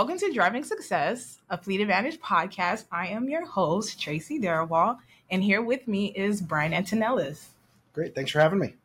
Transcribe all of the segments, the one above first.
Welcome to Driving Success, a Fleet Advantage podcast. I am your host, Tracy Derival, and here with me is Brian Antonellis. Great. Thanks for having me.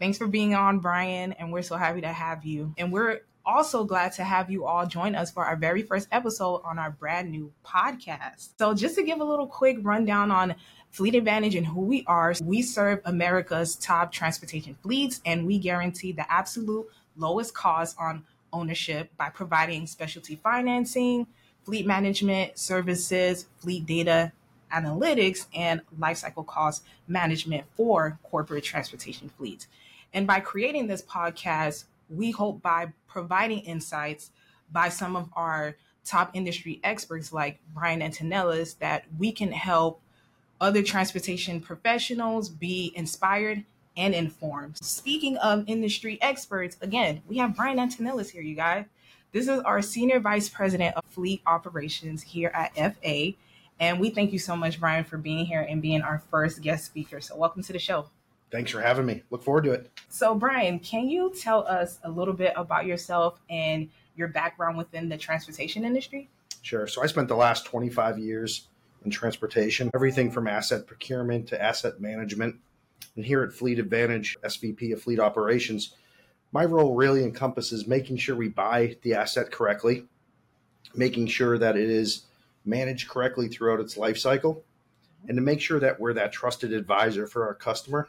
Thanks for being on, Brian, and we're so happy to have you. And we're also glad to have you all join us for our very first episode on our brand new podcast. So, just to give a little quick rundown on Fleet Advantage and who we are, we serve America's top transportation fleets and we guarantee the absolute lowest cost on ownership by providing specialty financing, fleet management services, fleet data analytics, and lifecycle cost management for corporate transportation fleets. And by creating this podcast, we hope by providing insights by some of our top industry experts like Brian Antonellis that we can help other transportation professionals be inspired and informed. Speaking of industry experts, again, we have Brian Antonellis here, you guys. This is our Senior Vice President of Fleet Operations here at FA. And we thank you so much, Brian, for being here and being our first guest speaker. So, welcome to the show. Thanks for having me. Look forward to it. So, Brian, can you tell us a little bit about yourself and your background within the transportation industry? Sure. So, I spent the last 25 years in transportation, everything from asset procurement to asset management and here at Fleet Advantage, SVP of Fleet Operations, my role really encompasses making sure we buy the asset correctly, making sure that it is managed correctly throughout its life cycle, and to make sure that we're that trusted advisor for our customer.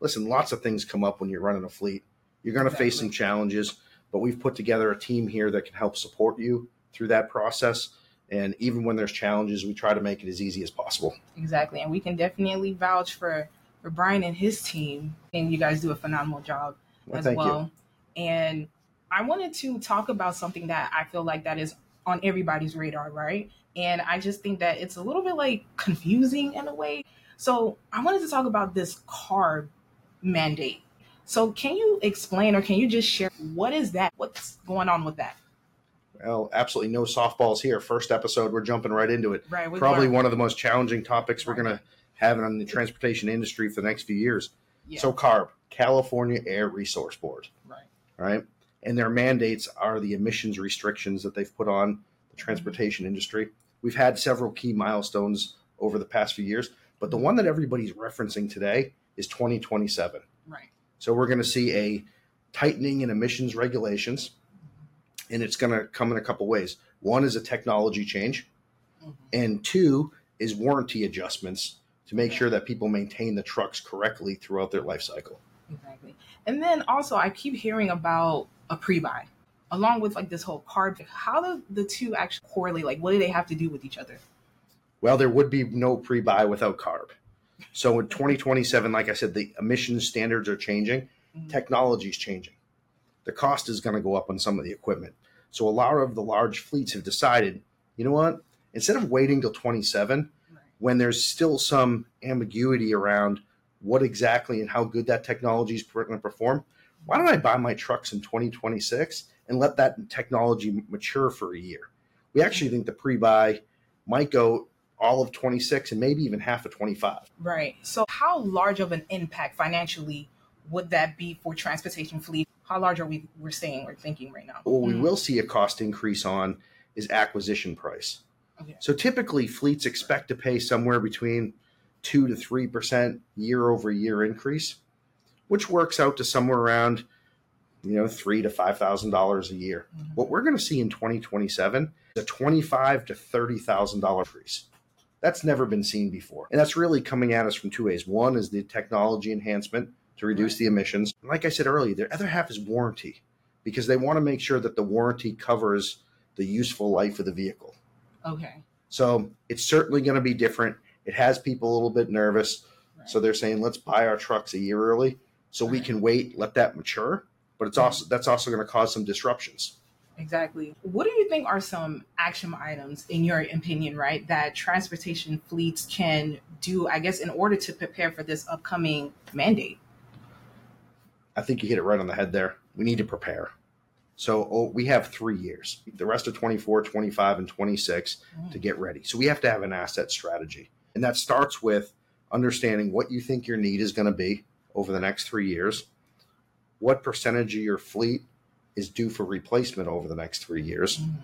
Listen, lots of things come up when you're running a fleet. You're going to exactly. face some challenges, but we've put together a team here that can help support you through that process. And even when there's challenges, we try to make it as easy as possible. Exactly. And we can definitely vouch for for Brian and his team, and you guys do a phenomenal job well, as well. You. And I wanted to talk about something that I feel like that is on everybody's radar, right? And I just think that it's a little bit like confusing in a way. So I wanted to talk about this CARB mandate. So can you explain or can you just share what is that? What's going on with that? Well, absolutely no softballs here. First episode, we're jumping right into it. Right. Probably one of the most challenging topics right. we're going to having on the transportation industry for the next few years. Yeah. So CARB, California Air Resource Board. Right. Right. And their mandates are the emissions restrictions that they've put on the transportation mm-hmm. industry. We've had several key milestones over the past few years, but the one that everybody's referencing today is 2027. Right. So we're going to see a tightening in emissions regulations, and it's going to come in a couple ways. One is a technology change, mm-hmm. and two is warranty adjustments to make sure that people maintain the trucks correctly throughout their life cycle. Exactly. And then also, I keep hearing about a pre buy along with like this whole CARB. How do the two actually correlate? Like, what do they have to do with each other? Well, there would be no pre buy without CARB. So in 2027, like I said, the emissions standards are changing, mm-hmm. technology is changing. The cost is going to go up on some of the equipment. So a lot of the large fleets have decided, you know what? Instead of waiting till 27, when there's still some ambiguity around what exactly and how good that technology is going to perform, why don't I buy my trucks in 2026 and let that technology mature for a year? We actually think the pre buy might go all of 26 and maybe even half of 25. Right. So, how large of an impact financially would that be for transportation fleet? How large are we we're saying we're thinking right now? What we mm-hmm. will see a cost increase on is acquisition price. So typically, fleets expect to pay somewhere between two to three percent year over year increase, which works out to somewhere around you know three to five thousand dollars a year. Mm-hmm. What we're going to see in 2027 is a twenty-five to thirty thousand dollar increase. That's never been seen before, and that's really coming at us from two ways. One is the technology enhancement to reduce right. the emissions. And like I said earlier, the other half is warranty because they want to make sure that the warranty covers the useful life of the vehicle. Okay. So it's certainly going to be different. It has people a little bit nervous. Right. So they're saying, let's buy our trucks a year early so right. we can wait, let that mature. But it's also that's also going to cause some disruptions. Exactly. What do you think are some action items, in your opinion, right, that transportation fleets can do, I guess, in order to prepare for this upcoming mandate? I think you hit it right on the head there. We need to prepare. So oh, we have three years, the rest of 24, 25, and 26 mm. to get ready. So we have to have an asset strategy. And that starts with understanding what you think your need is going to be over the next three years, what percentage of your fleet is due for replacement over the next three years, mm.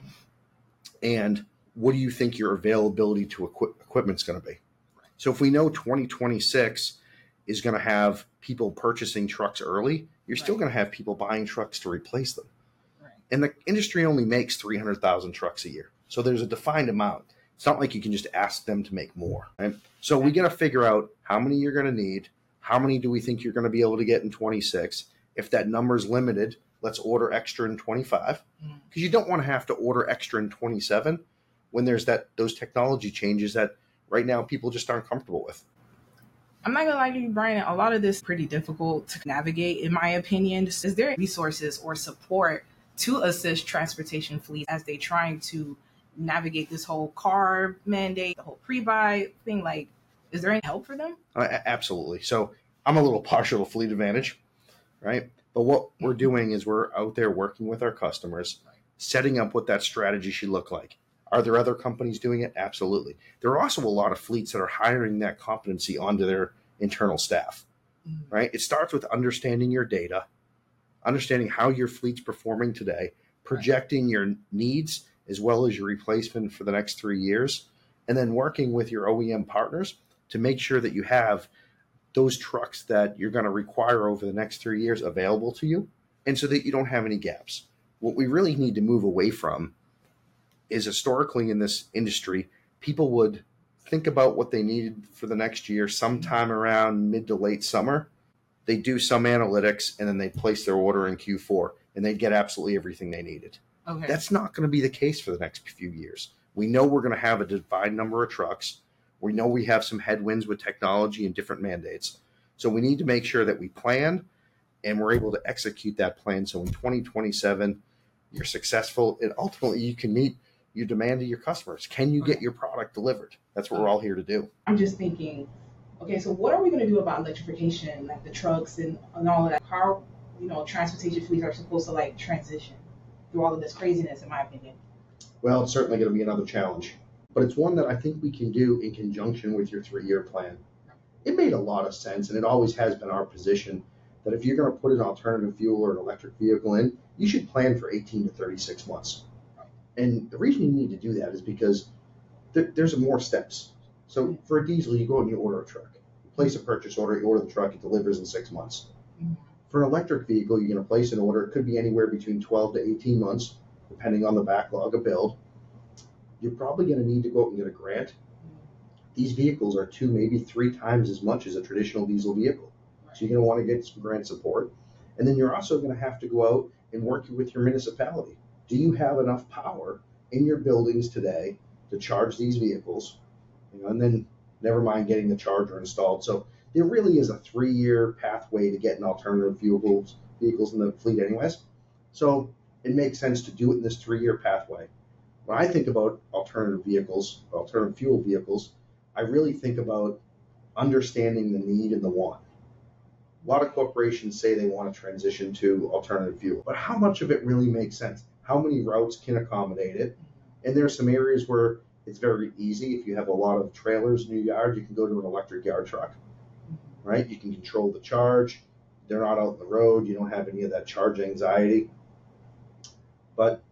and what do you think your availability to equip, is going to be? So if we know 2026 is going to have people purchasing trucks early, you're still going to have people buying trucks to replace them. And the industry only makes 300,000 trucks a year. So there's a defined amount. It's not like you can just ask them to make more. Right? So we got to figure out how many you're going to need. How many do we think you're going to be able to get in 26? If that number is limited, let's order extra in 25 Mhm. because you don't want to have to order extra in 27 when there's that those technology changes that right now people just aren't comfortable with. I'm not gonna lie to you, Brian. A lot of this is pretty difficult to navigate, in my opinion. Just Is there resources or support to assist transportation fleets as they're trying to navigate this whole CARB mandate, the whole pre-buy thing? Like, is there any help for them? Uh, absolutely. So I'm a little partial to Fleet Advantage, right? But what we're doing is we're out there working with our customers, setting up what that strategy should look like. Are there other companies doing it? Absolutely. There are also a lot of fleets that are hiring that competency onto their internal staff, right? It starts with understanding your data, understanding how your fleet's performing today, projecting your needs as well as your replacement for the next three years, and then working with your OEM partners to make sure that you have those trucks that you're going to require over the next three years available to you, and so that you don't have any gaps. What we really need to move away from is historically in this industry, people would think about what they needed for the next year sometime mm-hmm. around mid to late summer. They do some analytics and then they place their order in Q4 and they get absolutely everything they needed. Okay. That's not going to be the case for the next few years. We know we're going to have a defined number of trucks. We know we have some headwinds with technology and different mandates. So we need to make sure that we plan and we're able to execute that plan. So in 2027, you're successful and ultimately you can meet your demand of your customers. Can you get your product delivered? That's what we're all here to do. I'm just thinking, okay, so what are we going to do about electrification, like the trucks and, and all of that? How, you know, transportation fleets are supposed to like transition through all of this craziness, in my opinion. Well, it's certainly going to be another challenge, but it's one that I think we can do in conjunction with your three year plan. It made a lot of sense, and it always has been our position that if you're going to put an alternative fuel or an electric vehicle in, you should plan for 18 to 36 months. And the reason you need to do that is because there, there's more steps. So for a diesel, you go and you order a truck. You place a purchase order, you order the truck, it delivers in six months. For an electric vehicle, you're going to place an order. It could be anywhere between 12 to 18 months, depending on the backlog of build. You're probably going to need to go out and get a grant. These vehicles are two, maybe three times as much as a traditional diesel vehicle. So you're going to want to get some grant support. And then you're also going to have to go out and work with your municipality. Do you have enough power in your buildings today to charge these vehicles? You know, and then never mind getting the charger installed. So there really is a three-year pathway to getting alternative vehicles vehicles in the fleet, anyways. So it makes sense to do it in this three-year pathway. When I think about alternative vehicles, alternative fuel vehicles, I really think about understanding the need and the want. A lot of corporations say they want to transition to alternative fuel, but how much of it really makes sense? How many routes can accommodate it? And there are some areas where it's very easy. If you have a lot of trailers in your yard, you can go to an electric yard truck, mm-hmm. right? You can control the charge. They're not out in the road. You don't have any of that charge anxiety. But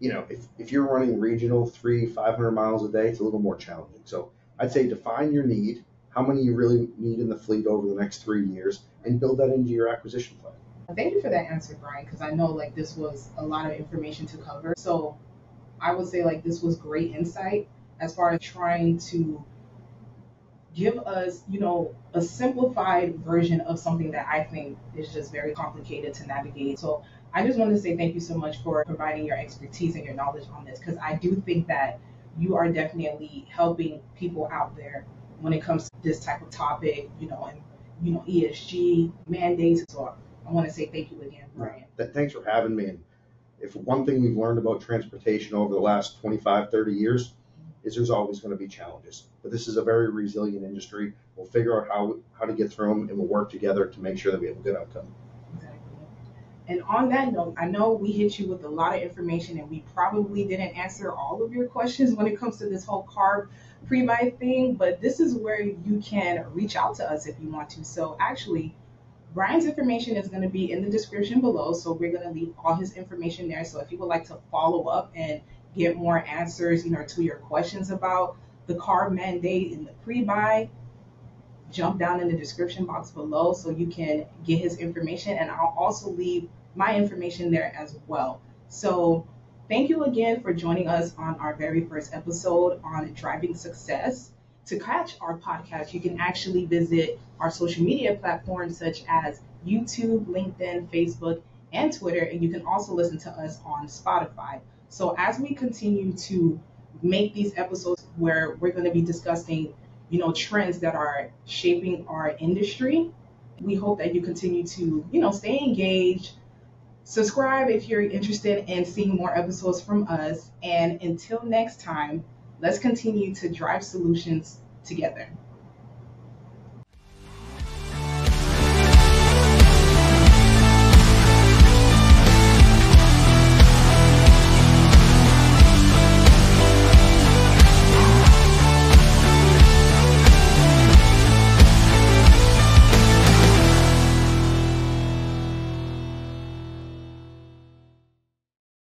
you know, if, if you're running regional three, 500 miles a day, it's a little more challenging. So I'd say define your need, how many you really need in the fleet over the next three years, and build that into your acquisition plan. Thank you for that answer, Brian, because I know like this was a lot of information to cover. So I would say like this was great insight as far as trying to give us, you know, a simplified version of something that I think is just very complicated to navigate. So I just want to say thank you so much for providing your expertise and your knowledge on this because I do think that you are definitely helping people out there when it comes to this type of topic, you know, and you know, ESG mandates. So I want to say thank you again, Brian. Th- Thanks for having me. If one thing we've learned about transportation over the last 25, 30 years is there's always going to be challenges. But this is a very resilient industry. We'll figure out how, how to get through them and we'll work together to make sure that we have a good outcome. Exactly. And on that note, I know we hit you with a lot of information and we probably didn't answer all of your questions when it comes to this whole CARB pre-buy thing, but this is where you can reach out to us if you want to. So actually, Brian's information is going to be in the description below. So we're going to leave all his information there. So if you would like to follow up and get more answers, you know, to your questions about the CARB mandate and the pre-buy, jump down in the description box below so you can get his information. And I'll also leave my information there as well. So thank you again for joining us on our very first episode on driving success. To catch our podcast, you can actually visit our social media platforms such as YouTube, LinkedIn, Facebook, and Twitter. And you can also listen to us on Spotify. So as we continue to make these episodes where we're going to be discussing, you know, trends that are shaping our industry, we hope that you continue to, you know, stay engaged. Subscribe if you're interested in seeing more episodes from us. And until next time, let's continue to drive solutions together.